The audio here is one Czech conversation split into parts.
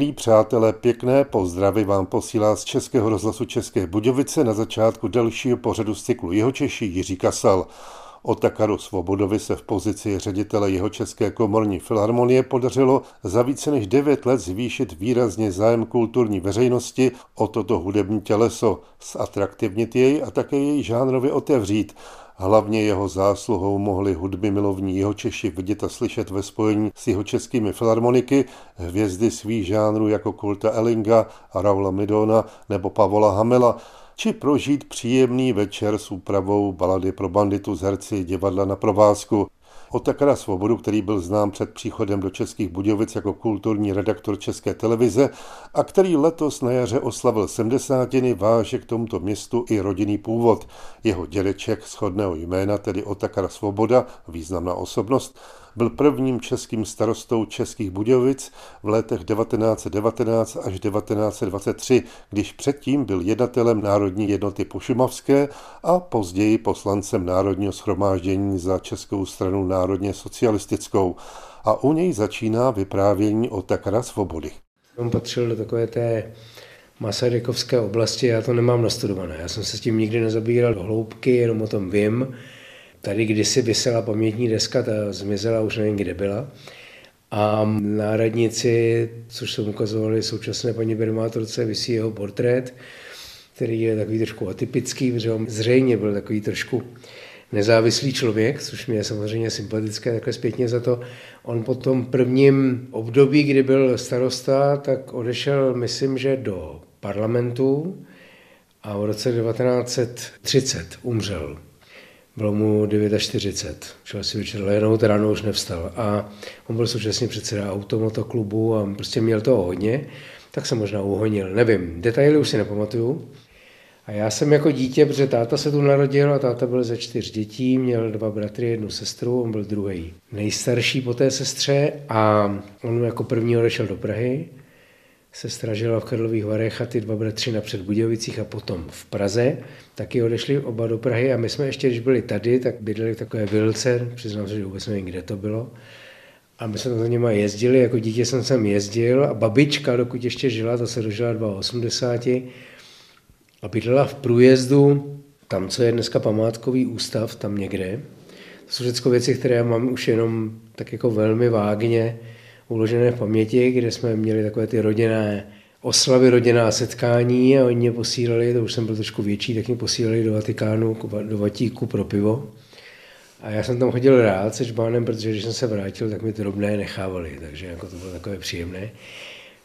Milí přátelé, pěkné pozdravy vám posílá z Českého rozhlasu České Budějovice na začátku dalšího pořadu z cyklu Jihočeši Jiří Kasal. Otakaru Svobodovi se v pozici ředitele jeho České komorní filharmonie podařilo za více než 9 let zvýšit výrazně zájem kulturní veřejnosti o toto hudební těleso, zatraktivnit jej a také jej žánrově otevřít. Hlavně jeho zásluhou mohli hudby milovní jeho Češi vidět a slyšet ve spojení s jeho českými filharmoniky hvězdy svých žánrů jako Kulta Ellinga, Raula Midona nebo Pavola Hamela, či prožít příjemný večer s úpravou balady pro banditu z herci divadla na provázku. Otakara Svobodu, který byl znám před příchodem do Českých Budějovic jako kulturní redaktor České televize a který letos na jaře oslavil sedmdesátiny, váže k tomuto městu i rodinný původ. Jeho dědeček shodného jména, tedy Otakara Svoboda, významná osobnost, byl prvním českým starostou Českých Budějovic v letech 1919 až 1923, když předtím byl jednatelem Národní jednoty Pošumavské a později poslancem Národního schromáždění za Českou stranu národně socialistickou. A u něj začíná vyprávění o Takara Svobody. On patřil do takové té Masarykovské oblasti, já to nemám nastudované. Já jsem se s tím nikdy nezabíral do hloubky, jenom o tom vím. Tady kdysi vysela pamětní deska, ta zmizela, už nevím, kde byla. A na radnici, což jsem ukazovali současné paní primátorce, vysí jeho portrét, který je takový trošku atypický, protože on zřejmě byl takový trošku nezávislý člověk, což mě je samozřejmě sympatické takhle zpětně za to. On po tom prvním období, kdy byl starosta, tak odešel, myslím, že do parlamentu a v roce 1930 umřel. Bylo mu 49, šel si večer lehnout, ráno už nevstal. A on byl současně předseda automotoklubu a prostě měl toho hodně, tak se možná uhonil. Nevím, detaily už si nepamatuju. A já jsem jako dítě, protože táta se tu narodil a táta byl ze čtyř dětí, měl dva bratry, jednu sestru, on byl druhý nejstarší po té sestře a on jako první odešel do Prahy Sestra žila v Karlových Varech a ty dva bratři napřed Budějovicích a potom v Praze. Taky odešli oba do Prahy a my jsme ještě, když byli tady, tak bydleli v takové vilce, přiznám se, že vůbec nevím, kde to bylo. A my jsme za něma jezdili, jako dítě jsem sem jezdil a babička, dokud ještě žila, ta se dožila 82 a bydlela v průjezdu, tam, co je dneska památkový ústav, tam někde. To jsou všechno věci, které já mám už jenom tak jako velmi vágně uložené v paměti, kde jsme měli takové ty rodinné oslavy, rodinná setkání a oni mě posílali, to už jsem byl trošku větší, tak mě posílali do Vatikánu, do Vatíku pro pivo. A já jsem tam chodil rád se žbánem, protože když jsem se vrátil, tak mi ty drobné nechávali, takže jako to bylo takové příjemné.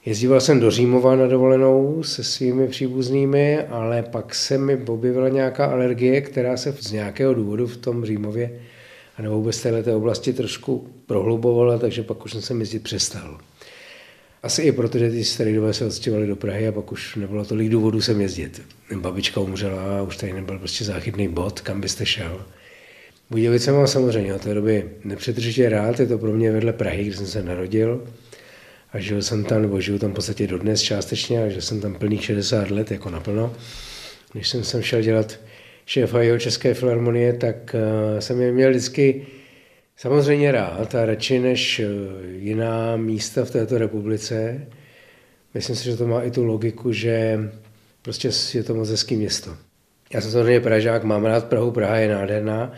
Jezdíval jsem do Římova na dovolenou se svými příbuznými, ale pak se mi objevila nějaká alergie, která se z nějakého důvodu v tom Římově a nebo vůbec této oblasti trošku prohlubovala, takže pak už jsem se jezdit přestal. Asi i proto, že ty staré se odstěhovali do Prahy a pak už nebylo tolik důvodů sem jezdit. Babička umřela a už tady nebyl prostě záchytný bod, kam byste šel. Budějovice mám samozřejmě od té doby nepřetržitě rád, je to pro mě vedle Prahy, kde jsem se narodil a žil jsem tam, nebo žiju tam v podstatě dodnes částečně, a že jsem tam plných 60 let jako naplno. Když jsem sem šel dělat šéfa jeho České filharmonie, tak eh, jsem je měl vždycky samozřejmě rád a radši než eh, jiná místa v této republice. Myslím si, že to má i tu logiku, že prostě je to moc hezký město. Já jsem samozřejmě Pražák, mám rád Prahu, Praha je nádherná.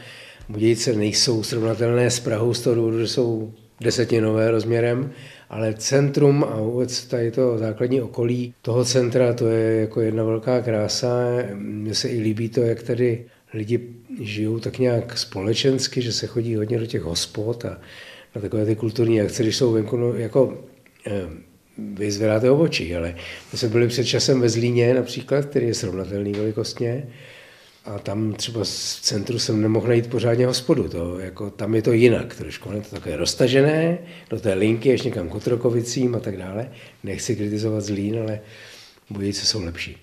Budějice nejsou srovnatelné s Prahou z toho důvodu, že jsou desetinové rozměrem, ale centrum a vůbec tady to základní okolí toho centra, to je jako jedna velká krása. Mně se i líbí to, jak tady lidi žijou tak nějak společensky, že se chodí hodně do těch hospod a na takové ty kulturní akce, když jsou venku, no, jako eh, vy zvedáte obočí, ale my jsme byli před časem ve Zlíně například, který je srovnatelný velikostně, a tam třeba v centru jsem nemohl najít pořádně hospodu. To, jako, tam je to jinak trošku. Je to takové roztažené, do té linky, ještě někam k Otrokovicím a tak dále. Nechci kritizovat Zlín, ale Budějice jsou lepší.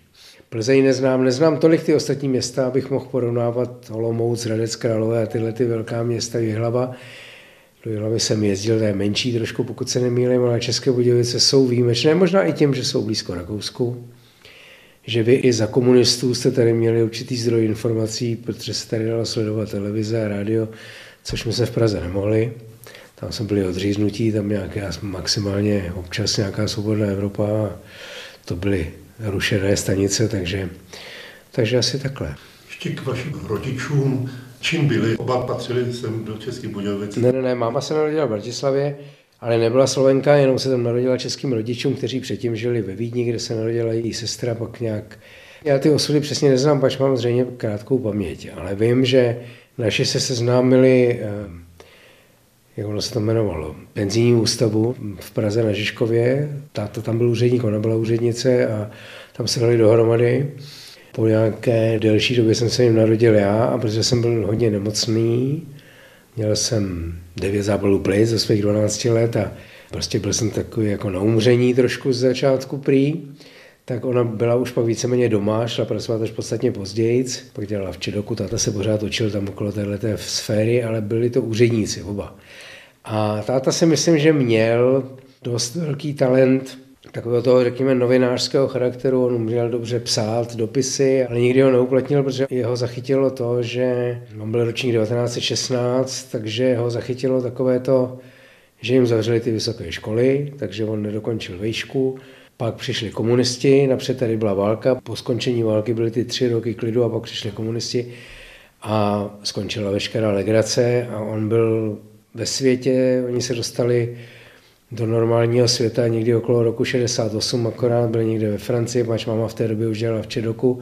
Plzeň neznám, neznám tolik ty ostatní města, abych mohl porovnávat Olomouc, Hradec Králové a tyhle ty velká města Jihlava. Do Jihlavy jsem jezdil, to je menší trošku, pokud se nemýlím, ale České Budějovice jsou výjimečné, možná i tím, že jsou blízko Rakousku že vy i za komunistů jste tady měli určitý zdroj informací, protože se tady dalo sledovat televize a rádio, což my se v Praze nemohli. tam jsme byli odříznutí, tam nějaké maximálně občas nějaká svobodná Evropa a to byly rušené stanice, takže, takže asi takhle. Ještě k vašim rodičům, čím byli? Oba patřili sem do České Budějovice? Ne, ne, ne, máma se narodila v Bratislavě, ale nebyla Slovenka, jenom se tam narodila českým rodičům, kteří předtím žili ve Vídni, kde se narodila její sestra, pak nějak... Já ty osudy přesně neznám, pač mám zřejmě krátkou paměť, ale vím, že naši se seznámili, eh, jak ono se to jmenovalo, penzijní ústavu v Praze na Žižkově. Táta tam byl úředník, ona byla úřednice a tam se dali dohromady. Po nějaké delší době jsem se jim narodil já a protože jsem byl hodně nemocný, měl jsem devět zábalů plic ze svých 12 let a prostě byl jsem takový jako na umření trošku z začátku prý, tak ona byla už pak víceméně doma, šla pracovat až podstatně později, pak dělala v Čedoku, táta se pořád učil tam okolo této sféry, ale byli to úředníci oba. A táta si myslím, že měl dost velký talent takového toho, řekněme, novinářského charakteru. On uměl dobře psát dopisy, ale nikdy ho neuplatnil, protože jeho zachytilo to, že on byl ročník 1916, takže ho zachytilo takové to, že jim zavřeli ty vysoké školy, takže on nedokončil vejšku. Pak přišli komunisti, napřed tady byla válka, po skončení války byly ty tři roky klidu a pak přišli komunisti a skončila veškerá legrace a on byl ve světě, oni se dostali do normálního světa někdy okolo roku 68, akorát byli někde ve Francii, pač máma v té době už dělala v Čedoku,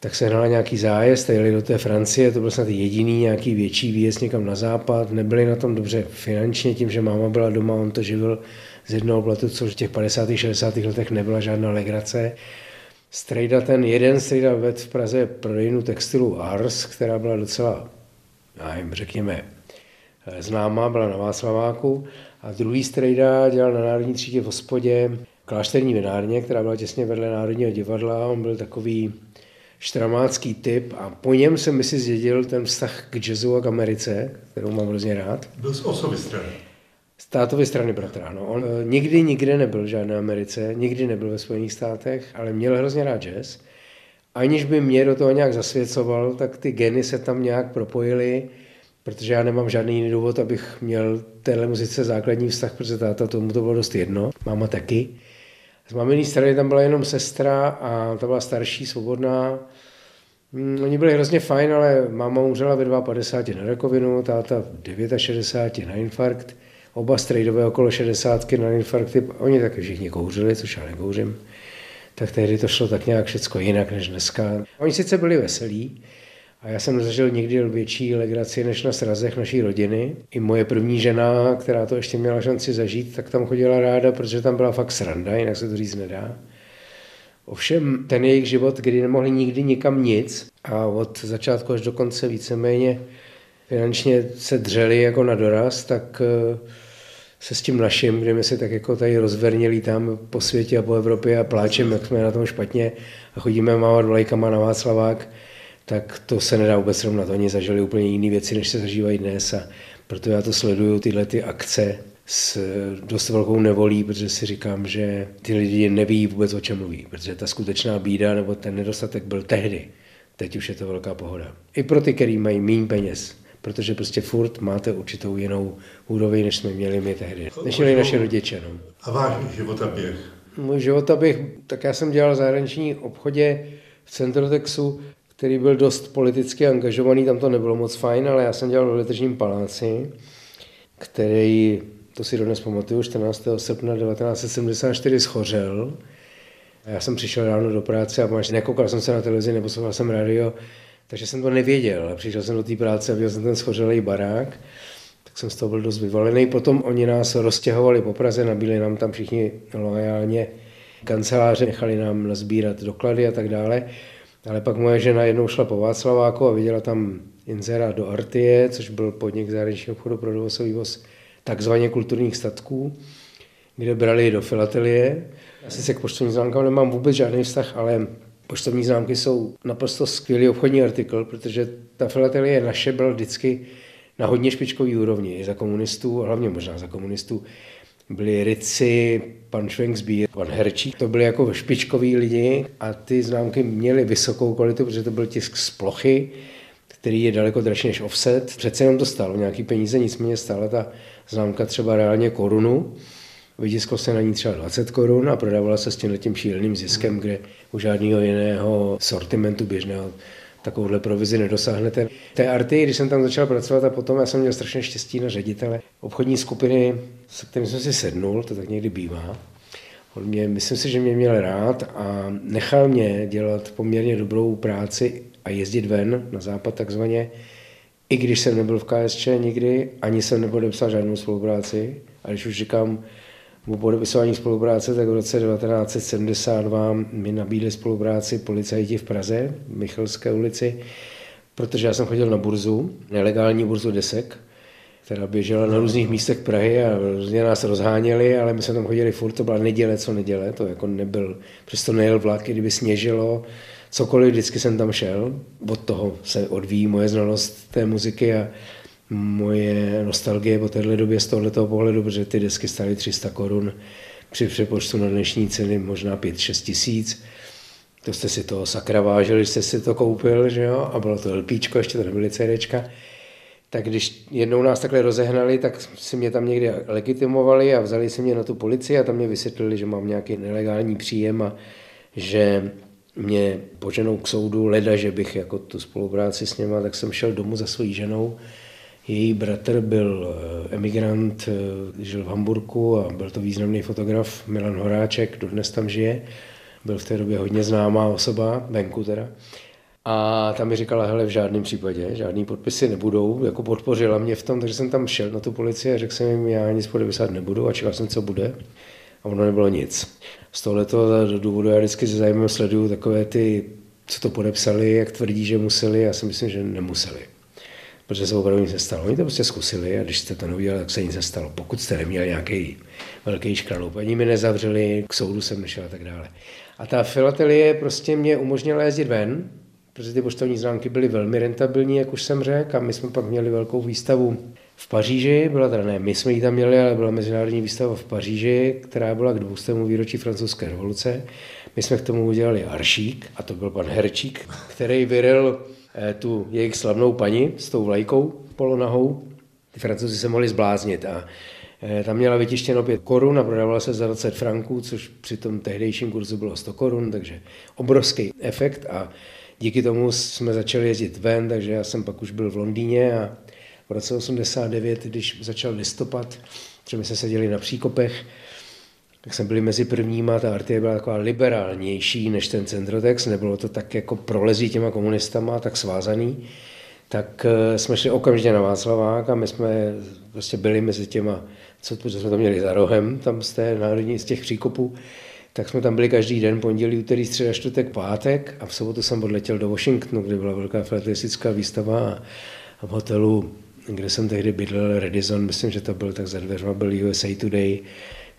tak se hnala nějaký zájezd jeli do té Francie, to byl snad jediný nějaký větší výjezd někam na západ, nebyli na tom dobře finančně tím, že máma byla doma, on to živil z jednoho platu, což v těch 50. 60. letech nebyla žádná legrace. Strejda, ten jeden strejda ved v Praze prodejnu textilu Ars, která byla docela, já jim řekněme, známá, byla na Václaváku a druhý strejda dělal na Národní třídě v hospodě klášterní vinárně, která byla těsně vedle Národního divadla. On byl takový štramácký typ a po něm jsem si zdědil ten vztah k jazzu a k Americe, kterou mám hrozně rád. Byl z osovy strany. Z tátovy strany bratra, no. On e, nikdy nikde nebyl v žádné Americe, nikdy nebyl ve Spojených státech, ale měl hrozně rád jazz. Aniž by mě do toho nějak zasvěcoval, tak ty geny se tam nějak propojily protože já nemám žádný jiný důvod, abych měl téhle muzice základní vztah, protože táta tomu to bylo dost jedno, máma taky. Z maminý strany tam byla jenom sestra a ta byla starší, svobodná. Hmm, oni byli hrozně fajn, ale máma umřela ve 52 na rakovinu, táta v 69 na infarkt, oba strejdové okolo 60 na infarkty, oni taky všichni kouřili, což já nekouřím. Tak tehdy to šlo tak nějak všecko jinak než dneska. Oni sice byli veselí, a já jsem zažil nikdy větší legraci než na srazech naší rodiny. I moje první žena, která to ještě měla šanci zažít, tak tam chodila ráda, protože tam byla fakt sranda, jinak se to říct nedá. Ovšem ten jejich život, kdy nemohli nikdy nikam nic a od začátku až do konce víceméně finančně se dřeli jako na doraz, tak eh, se s tím naším, kde my se tak jako tady rozverněli tam po světě a po Evropě a pláčeme, jak jsme na tom špatně a chodíme mávat vlajkama na Václavák, tak to se nedá vůbec srovnat. Oni zažili úplně jiné věci, než se zažívají dnes a proto já to sleduju, tyhle ty akce s dost velkou nevolí, protože si říkám, že ty lidi neví vůbec, o čem mluví, protože ta skutečná bída nebo ten nedostatek byl tehdy. Teď už je to velká pohoda. I pro ty, kteří mají méně peněz, protože prostě furt máte určitou jinou úroveň, než jsme měli my tehdy, než měli naše rodiče. No. A váš životaběh? Můj životaběh, tak já jsem dělal v zahraniční obchodě v Centrotexu, který byl dost politicky angažovaný, tam to nebylo moc fajn, ale já jsem dělal v Letržním paláci, který, to si dodnes pamatuju, 14. srpna 1974 schořel. Já jsem přišel ráno do práce a máš, nekoukal jsem se na televizi, neposlouchal jsem radio, takže jsem to nevěděl. Přišel jsem do té práce a viděl jsem ten schořelý barák, tak jsem z toho byl dost vyvalený. Potom oni nás roztěhovali po Praze, nabíli nám tam všichni loajálně kanceláře, nechali nám nazbírat doklady a tak dále. Ale pak moje žena jednou šla po Václaváku a viděla tam inzerát do Artie, což byl podnik zahraničního obchodu pro dovozový vývoz takzvaně kulturních statků, kde brali do filatelie. Já se k poštovním známkám nemám vůbec žádný vztah, ale poštovní známky jsou naprosto skvělý obchodní artikl, protože ta filatelie naše byla vždycky na hodně špičkový úrovni, i za komunistů, hlavně možná za komunistů byli Rici, pan Schwenksbier, pan Herčík, to byli jako špičkoví lidi a ty známky měly vysokou kvalitu, protože to byl tisk z plochy, který je daleko dražší než offset. Přece jenom to stalo nějaký peníze, nicméně stála ta známka třeba reálně korunu. Vytisklo se na ní třeba 20 korun a prodávala se s tím šíleným ziskem, kde u žádného jiného sortimentu běžného takovouhle provizi nedosáhnete. Té arty, když jsem tam začal pracovat a potom já jsem měl strašně štěstí na ředitele obchodní skupiny, se kterým jsem si sednul, to tak někdy bývá. On mě, myslím si, že mě měl rád a nechal mě dělat poměrně dobrou práci a jezdit ven na západ takzvaně, i když jsem nebyl v KSČ nikdy, ani jsem nepodepsal žádnou spolupráci. A když už říkám o podepisování spolupráce, tak v roce 1972 mi nabídli spolupráci policajti v Praze, v Michalské ulici, protože já jsem chodil na burzu, nelegální burzu desek, která běžela na různých místech Prahy a různě nás rozháněli, ale my jsme tam chodili furt, to byla neděle, co neděle, to jako nebyl, přesto nejel vlak, kdyby sněžilo, cokoliv, vždycky jsem tam šel. Od toho se odvíjí moje znalost té muziky a moje nostalgie po téhle době z tohoto pohledu, protože ty desky stály 300 korun při přepočtu na dnešní ceny možná 5-6 tisíc. To jste si to sakra vážili, jste si to koupil, že jo? A bylo to LPčko, ještě to nebyly CDčka. Tak když jednou nás takhle rozehnali, tak si mě tam někde legitimovali a vzali si mě na tu policii a tam mě vysvětlili, že mám nějaký nelegální příjem a že mě poženou k soudu, leda, že bych jako tu spolupráci s něma, tak jsem šel domů za svojí ženou. Její bratr byl eh, emigrant, eh, žil v Hamburku a byl to významný fotograf Milan Horáček, dodnes tam žije. Byl v té době hodně známá osoba, venku teda. A tam mi říkala, hele, v žádném případě, žádný podpisy nebudou, jako podpořila mě v tom, takže jsem tam šel na tu policii a řekl jsem jim, já nic podepisovat nebudu a čekal jsem, co bude. A ono nebylo nic. Z tohoto důvodu já vždycky se zájmem sleduju takové ty, co to podepsali, jak tvrdí, že museli, já si myslím, že nemuseli. Protože se opravdu nic nestalo. Oni to prostě zkusili a když jste to neudělali, tak se nic nestalo. Pokud jste neměli nějaký velký škraloup, ani mi nezavřeli, k soudu jsem nešel a tak dále. A ta filatelie prostě mě umožnila jezdit ven, protože ty poštovní známky byly velmi rentabilní, jak už jsem řekl, a my jsme pak měli velkou výstavu v Paříži, byla teda ne, my jsme ji tam měli, ale byla mezinárodní výstava v Paříži, která byla k 200. výročí francouzské revoluce. My jsme k tomu udělali aršík, a to byl pan Herčík, který vyril tu jejich slavnou paní s tou vlajkou polonahou. Ty francouzi se mohli zbláznit a eh, tam měla vytištěno 5 korun a prodávala se za 20 franků, což při tom tehdejším kurzu bylo 100 korun, takže obrovský efekt a díky tomu jsme začali jezdit ven, takže já jsem pak už byl v Londýně a v roce 89, když začal listopad, že my jsme seděli na příkopech, tak jsme byli mezi prvníma, ta Artie byla taková liberálnější než ten Centrotex, nebylo to tak jako prolezí těma komunistama, tak svázaný, tak eh, jsme šli okamžitě na Václavák a my jsme prostě byli mezi těma, co jsme tam měli za rohem, tam z té národní, z těch příkopů, tak jsme tam byli každý den, pondělí, úterý, středa, čtvrtek, pátek a v sobotu jsem odletěl do Washingtonu, kde byla velká filatelistická výstava a v hotelu kde jsem tehdy bydlel, Redison, myslím, že to byl tak za dveřma, byl USA Today,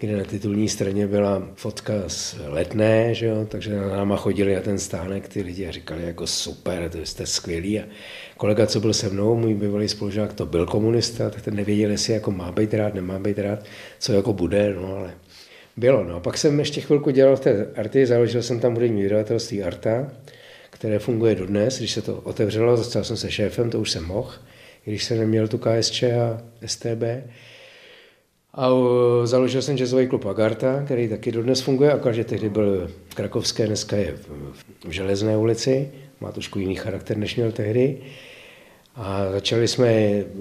kde na titulní straně byla fotka z letné, že jo? takže na náma chodili a ten stánek, ty lidi a říkali jako super, to jste skvělý. A kolega, co byl se mnou, můj bývalý spolužák, to byl komunista, tak ten nevěděl, jestli jako má být rád, nemá být rád, co jako bude, no ale bylo. No. Pak jsem ještě chvilku dělal v té arty, založil jsem tam hudební vydavatelství Arta, které funguje dodnes. Když se to otevřelo, začal jsem se šéfem, to už jsem mohl když jsem neměl tu KSČ a STB. A založil jsem jazzový klub Agarta, který taky dodnes funguje, akorát, že tehdy byl v Krakovské, dneska je v Železné ulici, má trošku jiný charakter, než měl tehdy. A začali jsme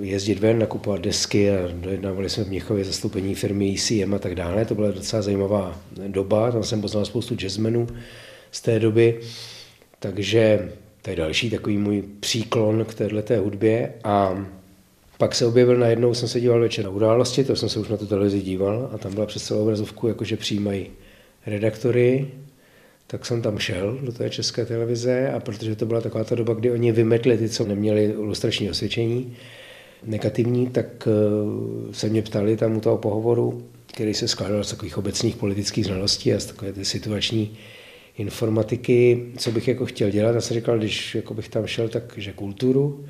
jezdit ven, nakupovat desky a dojednávali jsme v Mnichově zastoupení firmy ECM a tak dále. To byla docela zajímavá doba, tam jsem poznal spoustu jazzmenů z té doby. Takže to je další takový můj příklon k této hudbě a pak se objevil najednou, jsem se díval večer na události, to jsem se už na tu televizi díval a tam byla přes celou obrazovku, jakože přijímají redaktory, tak jsem tam šel do té české televize a protože to byla taková ta doba, kdy oni vymetli ty, co neměli ilustrační osvědčení negativní, tak eh, se mě ptali tam u toho pohovoru, který se skládal z takových obecných politických znalostí a z takové ty situační informatiky, co bych jako chtěl dělat. Já jsem říkal, když jako bych tam šel, tak že kulturu.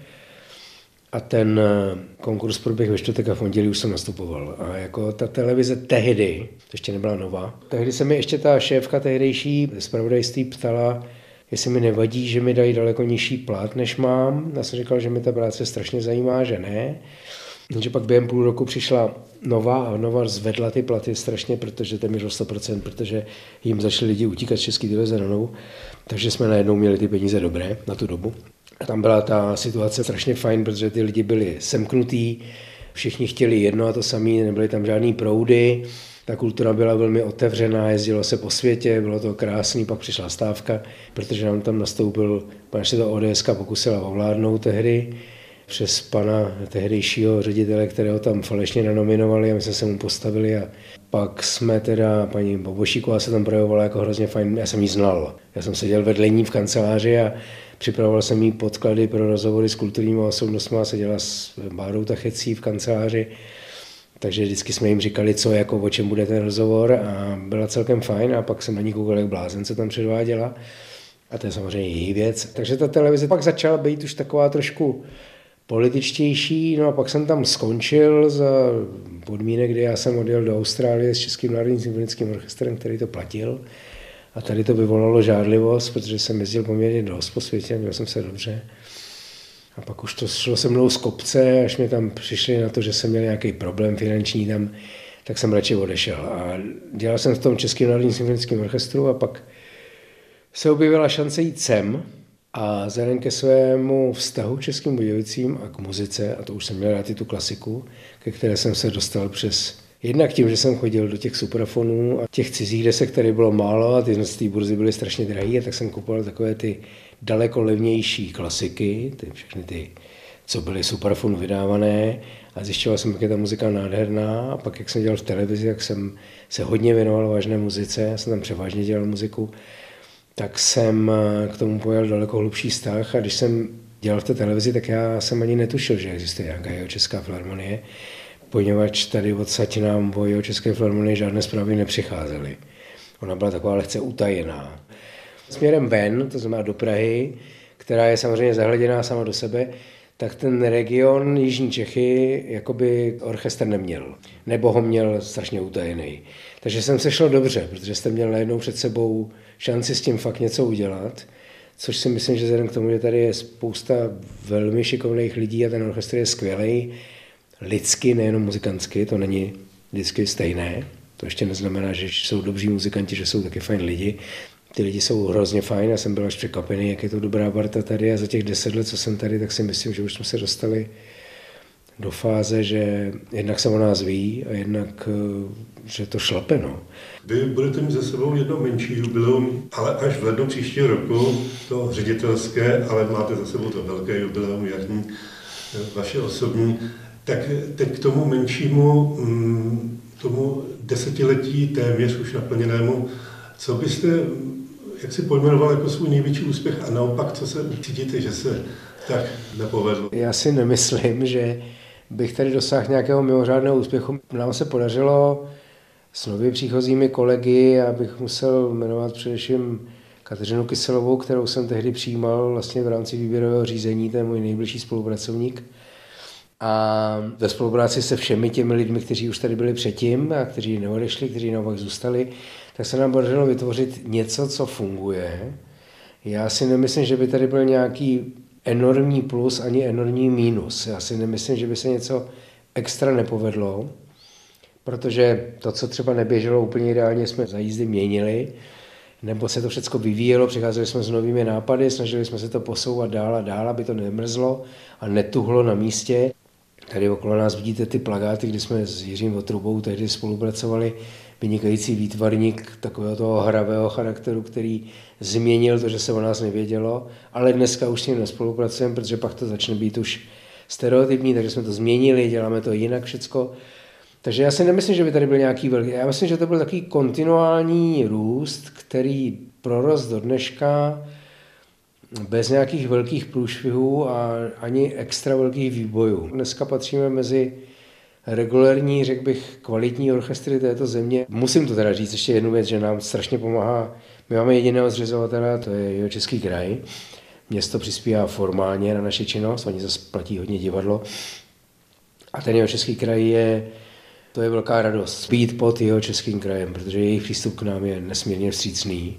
A ten eh, konkurs proběh ve čtvrtek a v pondělí už jsem nastupoval. A jako ta televize tehdy, to ještě nebyla nová, tehdy se mi ještě ta šéfka tehdejší zpravodajství ptala, jestli mi nevadí, že mi dají daleko nižší plat, než mám. Já jsem říkal, že mi ta práce strašně zajímá, že ne. Jenže pak během půl roku přišla nová a nová zvedla ty platy strašně, protože téměř o 100%, protože jim začali lidi utíkat z České televize na novou. Takže jsme najednou měli ty peníze dobré na tu dobu. Tam byla ta situace strašně fajn, protože ty lidi byli semknutí, všichni chtěli jedno a to samé, nebyly tam žádný proudy, ta kultura byla velmi otevřená, jezdilo se po světě, bylo to krásný, pak přišla stávka, protože nám tam nastoupil, pan to ODS pokusila ovládnout tehdy, přes pana tehdejšího ředitele, kterého tam falešně nanominovali a my jsme se mu postavili a pak jsme teda, paní Bobošíková se tam projevovala jako hrozně fajn, já jsem ji znal. Já jsem seděl vedle ní v kanceláři a připravoval jsem jí podklady pro rozhovory s kulturními osobnostmi a seděla s Bárou Tachecí v kanceláři. Takže vždycky jsme jim říkali, co, jako o čem bude ten rozhovor a byla celkem fajn a pak jsem na ní koukal, jak blázen, co tam předváděla. A to je samozřejmě její věc. Takže ta televize pak začala být už taková trošku političtější, no a pak jsem tam skončil za podmínek, kdy já jsem odjel do Austrálie s Českým národním symfonickým orchestrem, který to platil. A tady to vyvolalo žádlivost, protože jsem jezdil poměrně dost po světě, měl jsem se dobře. A pak už to šlo se mnou z kopce, až mi tam přišli na to, že jsem měl nějaký problém finanční tam, tak jsem radši odešel. A dělal jsem v tom Českém národním symfonickém orchestru a pak se objevila šance jít sem, a vzhledem ke svému vztahu k Českým Budějovicím a k muzice, a to už jsem měl rád i tu klasiku, ke které jsem se dostal přes Jednak tím, že jsem chodil do těch suprafonů a těch cizích desek, které bylo málo a ty z té burzy byly strašně drahé, tak jsem kupoval takové ty daleko levnější klasiky, ty všechny ty, co byly suprafonu vydávané. A zjišťoval jsem, jak je ta muzika nádherná. A pak, jak jsem dělal v televizi, jak jsem se hodně věnoval vážné muzice, já jsem tam převážně dělal muziku, tak jsem eh, k tomu pojel daleko hlubší vztah. A když jsem dělal v té televizi, tak já jsem ani netušil, že existuje nějaká jeho česká filharmonie, poněvadž tady odsaď nám o jeho české filharmonii žádné zprávy nepřicházely. Ona byla taková lehce utajená. Směrem ven, to znamená do Prahy, která je samozřejmě zahleděná sama do sebe, tak ten region Jižní Čechy jakoby orchestr neměl. Nebo ho měl strašně utajený. Takže jsem se šel dobře, protože jste měl najednou před sebou šanci s tím fakt něco udělat, což si myslím, že vzhledem k tomu, že tady je spousta velmi šikovných lidí a ten orchestr je skvělý, lidsky, nejenom muzikantsky, to není vždycky stejné. To ještě neznamená, že jsou dobří muzikanti, že jsou taky fajn lidi. Ty lidi jsou hrozně fajn, já jsem byl až překvapený, jak je to dobrá parta tady a za těch deset let, co jsem tady, tak si myslím, že už jsme se dostali do fáze, že jednak se o nás ví a jednak, eh, že to šlape. No. Vy budete mít za sebou jedno menší jubileum, ale až v lednu příštího roku, to ředitelské, ale máte za sebou to velké jubileum, jarní, eh, vaše osobní. Tak teď k tomu menšímu, mm, tomu desetiletí téměř už naplněnému, co byste, jak si pojmenoval jako svůj největší úspěch a naopak, co se cítíte, že se tak nepovedlo? Já si nemyslím, že bych tady dosáhl nějakého mimořádného úspěchu. Nám se podařilo s nově příchozími kolegy, abych musel jmenovat především Kateřinu Kyselovou, kterou jsem tehdy přijímal vlastně v rámci výběrového řízení, to je můj nejbližší spolupracovník. A ve spolupráci se všemi těmi lidmi, kteří už tady byli předtím a kteří neodešli, kteří naopak zůstali, tak se nám podařilo vytvořit něco, co funguje. Já si nemyslím, že by tady byl nějaký enormní plus ani enormní mínus. Já si nemyslím, že by se něco extra nepovedlo, protože to, co třeba neběželo úplně ideálně, jsme za jízdy měnili, nebo se to všechno vyvíjelo, přicházeli jsme s novými nápady, snažili jsme se to posouvat dál a dál, aby to nemrzlo a netuhlo na místě. Tady okolo nás vidíte ty plagáty, kdy jsme s Jiřím Otrubou tehdy spolupracovali, vynikající výtvarník takového toho hravého charakteru, který změnil to, že se o nás nevědělo, ale dneska už s ním nespolupracujeme, protože pak to začne být už stereotypní, takže jsme to změnili, děláme to jinak všecko. Takže já si nemyslím, že by tady byl nějaký velký, já myslím, že to byl takový kontinuální růst, který prorost do dneška bez nějakých velkých průšvihů a ani extra velkých výbojů. Dneska patříme mezi regulární, řekl bych, kvalitní orchestry této země. Musím to teda říct ještě jednu věc, že nám strašně pomáhá. My máme jediného zřizovatele, to je jeho český kraj. Město přispívá formálně na naši činnost, oni zase platí hodně divadlo. A ten jeho český kraj je, to je velká radost. Být pod jeho českým krajem, protože jejich přístup k nám je nesmírně vstřícný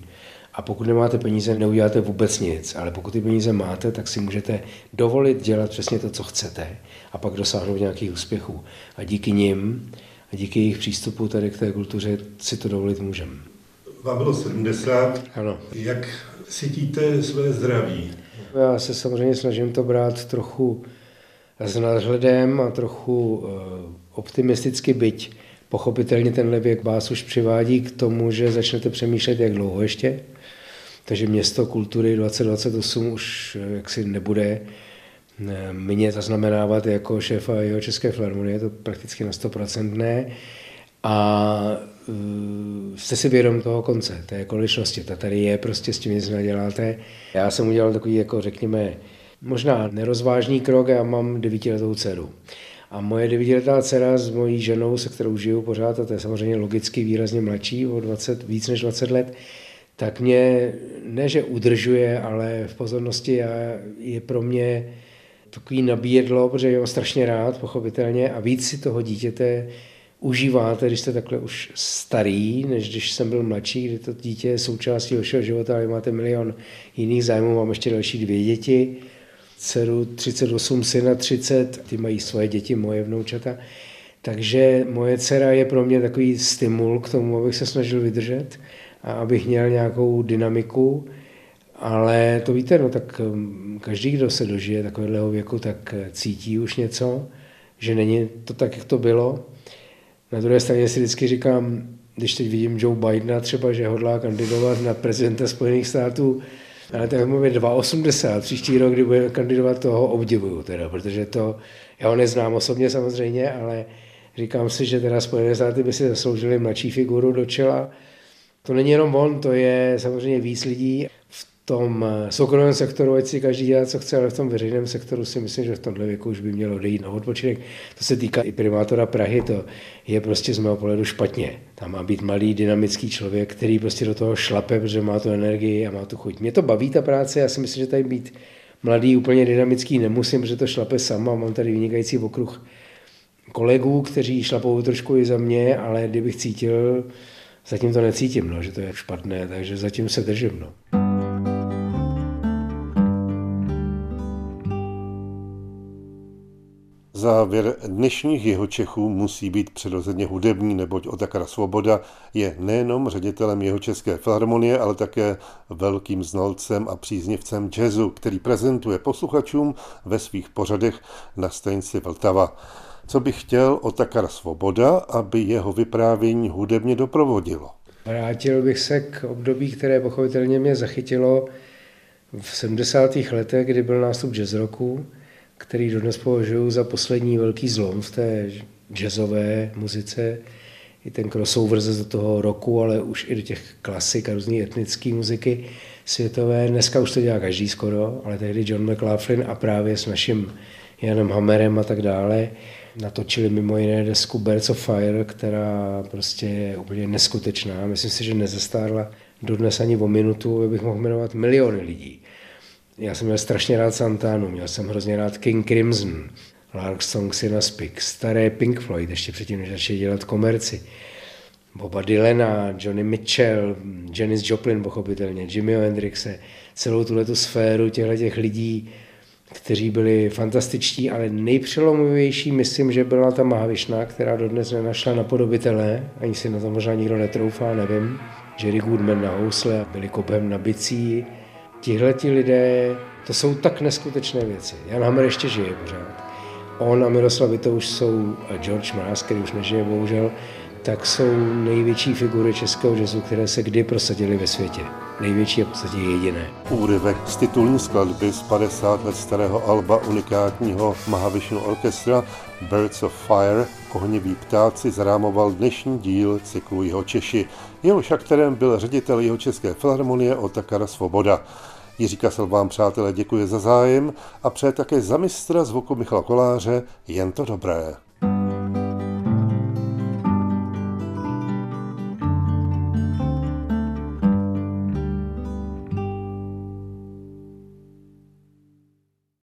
A pokud nemáte peníze, neuděláte vůbec nic. Ale pokud ty peníze máte, tak si můžete dovolit dělat přesně to, co chcete a pak dosáhnout nějakých úspěchů. A díky nim a díky jejich přístupu tady k té kultuře si to dovolit můžeme. Vám bylo 70. Ano. Jak cítíte své zdraví? Já se samozřejmě snažím to brát trochu s nadhledem a trochu eh, optimisticky byť. Pochopitelně tenhle věk vás už přivádí k tomu, že začnete přemýšlet, jak dlouho ještě. Takže město kultury 2028 už eh, jaksi nebude eh, mě zaznamenávat jako šéfa jeho České filharmonie, to prakticky na 100% ne. A jste si vědom toho konce, té konečnosti. Ta tady je, prostě s tím nic neděláte. Já jsem udělal takový, jako řekněme, možná nerozvážný krok, já mám devítiletou dceru. A moje devítiletá dcera s mojí ženou, se kterou žiju pořád, a to je samozřejmě logicky výrazně mladší, o 20, víc než 20 let, tak mě ne, že udržuje, ale v pozornosti a je pro mě takový nabíjedlo, protože je ho strašně rád, pochopitelně, a víc si toho dítěte užíváte, když jste takhle už starý, než když jsem byl mladší, kdy to dítě je součástí vašeho života, ale máte milion jiných zájmů, mám ještě další dvě děti, dceru 38, syna 30, ty mají svoje děti, moje vnoučata. Takže moje dcera je pro mě takový stimul k tomu, abych se snažil vydržet abych měl nějakou dynamiku. Ale to víte, no tak um, každý, kdo se dožije takového věku, tak cítí už něco, že není to tak, jak to bylo. Na druhé straně si vždycky říkám, když teď vidím Joe Bidena třeba, že hodlá kandidovat na prezidenta Spojených států, ale tak mu je 2,80. Příští rok, kdy bude kandidovat, toho obdivuju teda, protože to, já ho neznám osobně samozřejmě, ale říkám si, že teda Spojené státy by si zasloužili mladší figuru do čela. To není jenom on, to je samozřejmě víc lidí. V tom eh, soukromém sektoru, ať si každý dělá, co chce, ale v tom veřejném sektoru si myslím, že v tomhle věku už by mělo odejít na odpočinek. To se týká i primátora Prahy, to je prostě z mého pohledu špatně. Tam má být malý, dynamický člověk, který prostě do toho šlape, protože má tu energii a má tu chuť. Mě to baví ta práce, já si myslím, že tady být mladý, úplně dynamický nemusím, protože to šlape sama. Mám tady vynikající okruh kolegů, kteří šlapou trošku i za mě, ale kdybych cítil, zatím to necítím, no, že to je špatné, takže zatím se držím. No. Závěr dnešních jeho Čechů musí být přirozeně hudební, neboť Otakara Svoboda je nejenom ředitelem jeho České filharmonie, ale také velkým znalcem a příznivcem jazzu, který prezentuje posluchačům ve svých pořadech na stanici Vltava. Co by chtěl Otakara Svoboda, aby jeho vyprávění hudebně doprovodilo? Vrátil bych se k období, které pochopitelně mě zachytilo v 70. letech, kdy byl nástup jazz roku který dodnes považuji za poslední velký zlom v té jazzové muzice, i ten crossover ze toho roku, ale už i do těch klasik a různé etnické muziky světové. Dneska už to dělá každý skoro, ale tehdy John McLaughlin a právě s naším Janem Hammerem a tak dále natočili mimo jiné desku Birds of Fire, která prostě je úplně neskutečná. Myslím si, že nezestárla dodnes ani o minutu, abych mohl jmenovat miliony lidí. Já jsem měl strašně rád Santanu, měl jsem hrozně rád King Crimson, Lark a Speak, staré Pink Floyd, ještě předtím, než začali dělat komerci. Boba Dylana, Johnny Mitchell, Janis Joplin pochopitelně, Jimmyho Hendrixe, celou tuhle sféru těchto těch lidí, kteří byli fantastičtí, ale nejpřelomovější myslím, že byla ta Mahavišna, která dodnes nenašla napodobitele, ani si na to možná nikdo netroufá, nevím. Jerry Goodman na housle, Billy Cobham na bicí, tihle ti lidé, to jsou tak neskutečné věci. Jan Hammer ještě žije pořád. On a Miroslav to už jsou, a George Mraz, který už nežije bohužel, tak jsou největší figury českého jazzu, které se kdy prosadily ve světě. Největší a v podstatě jediné. Úryvek z titulní skladby z 50 let starého alba unikátního Mahavishnu orchestra Birds of Fire Ohniví ptáci zarámoval dnešní díl cyklu Jeho Češi. Jehož aktorem byl ředitel jeho České filharmonie Otakara Svoboda. Jiří Kasel vám, přátelé, děkuje za zájem a přeje také za mistra zvuku Michala Koláře jen to dobré.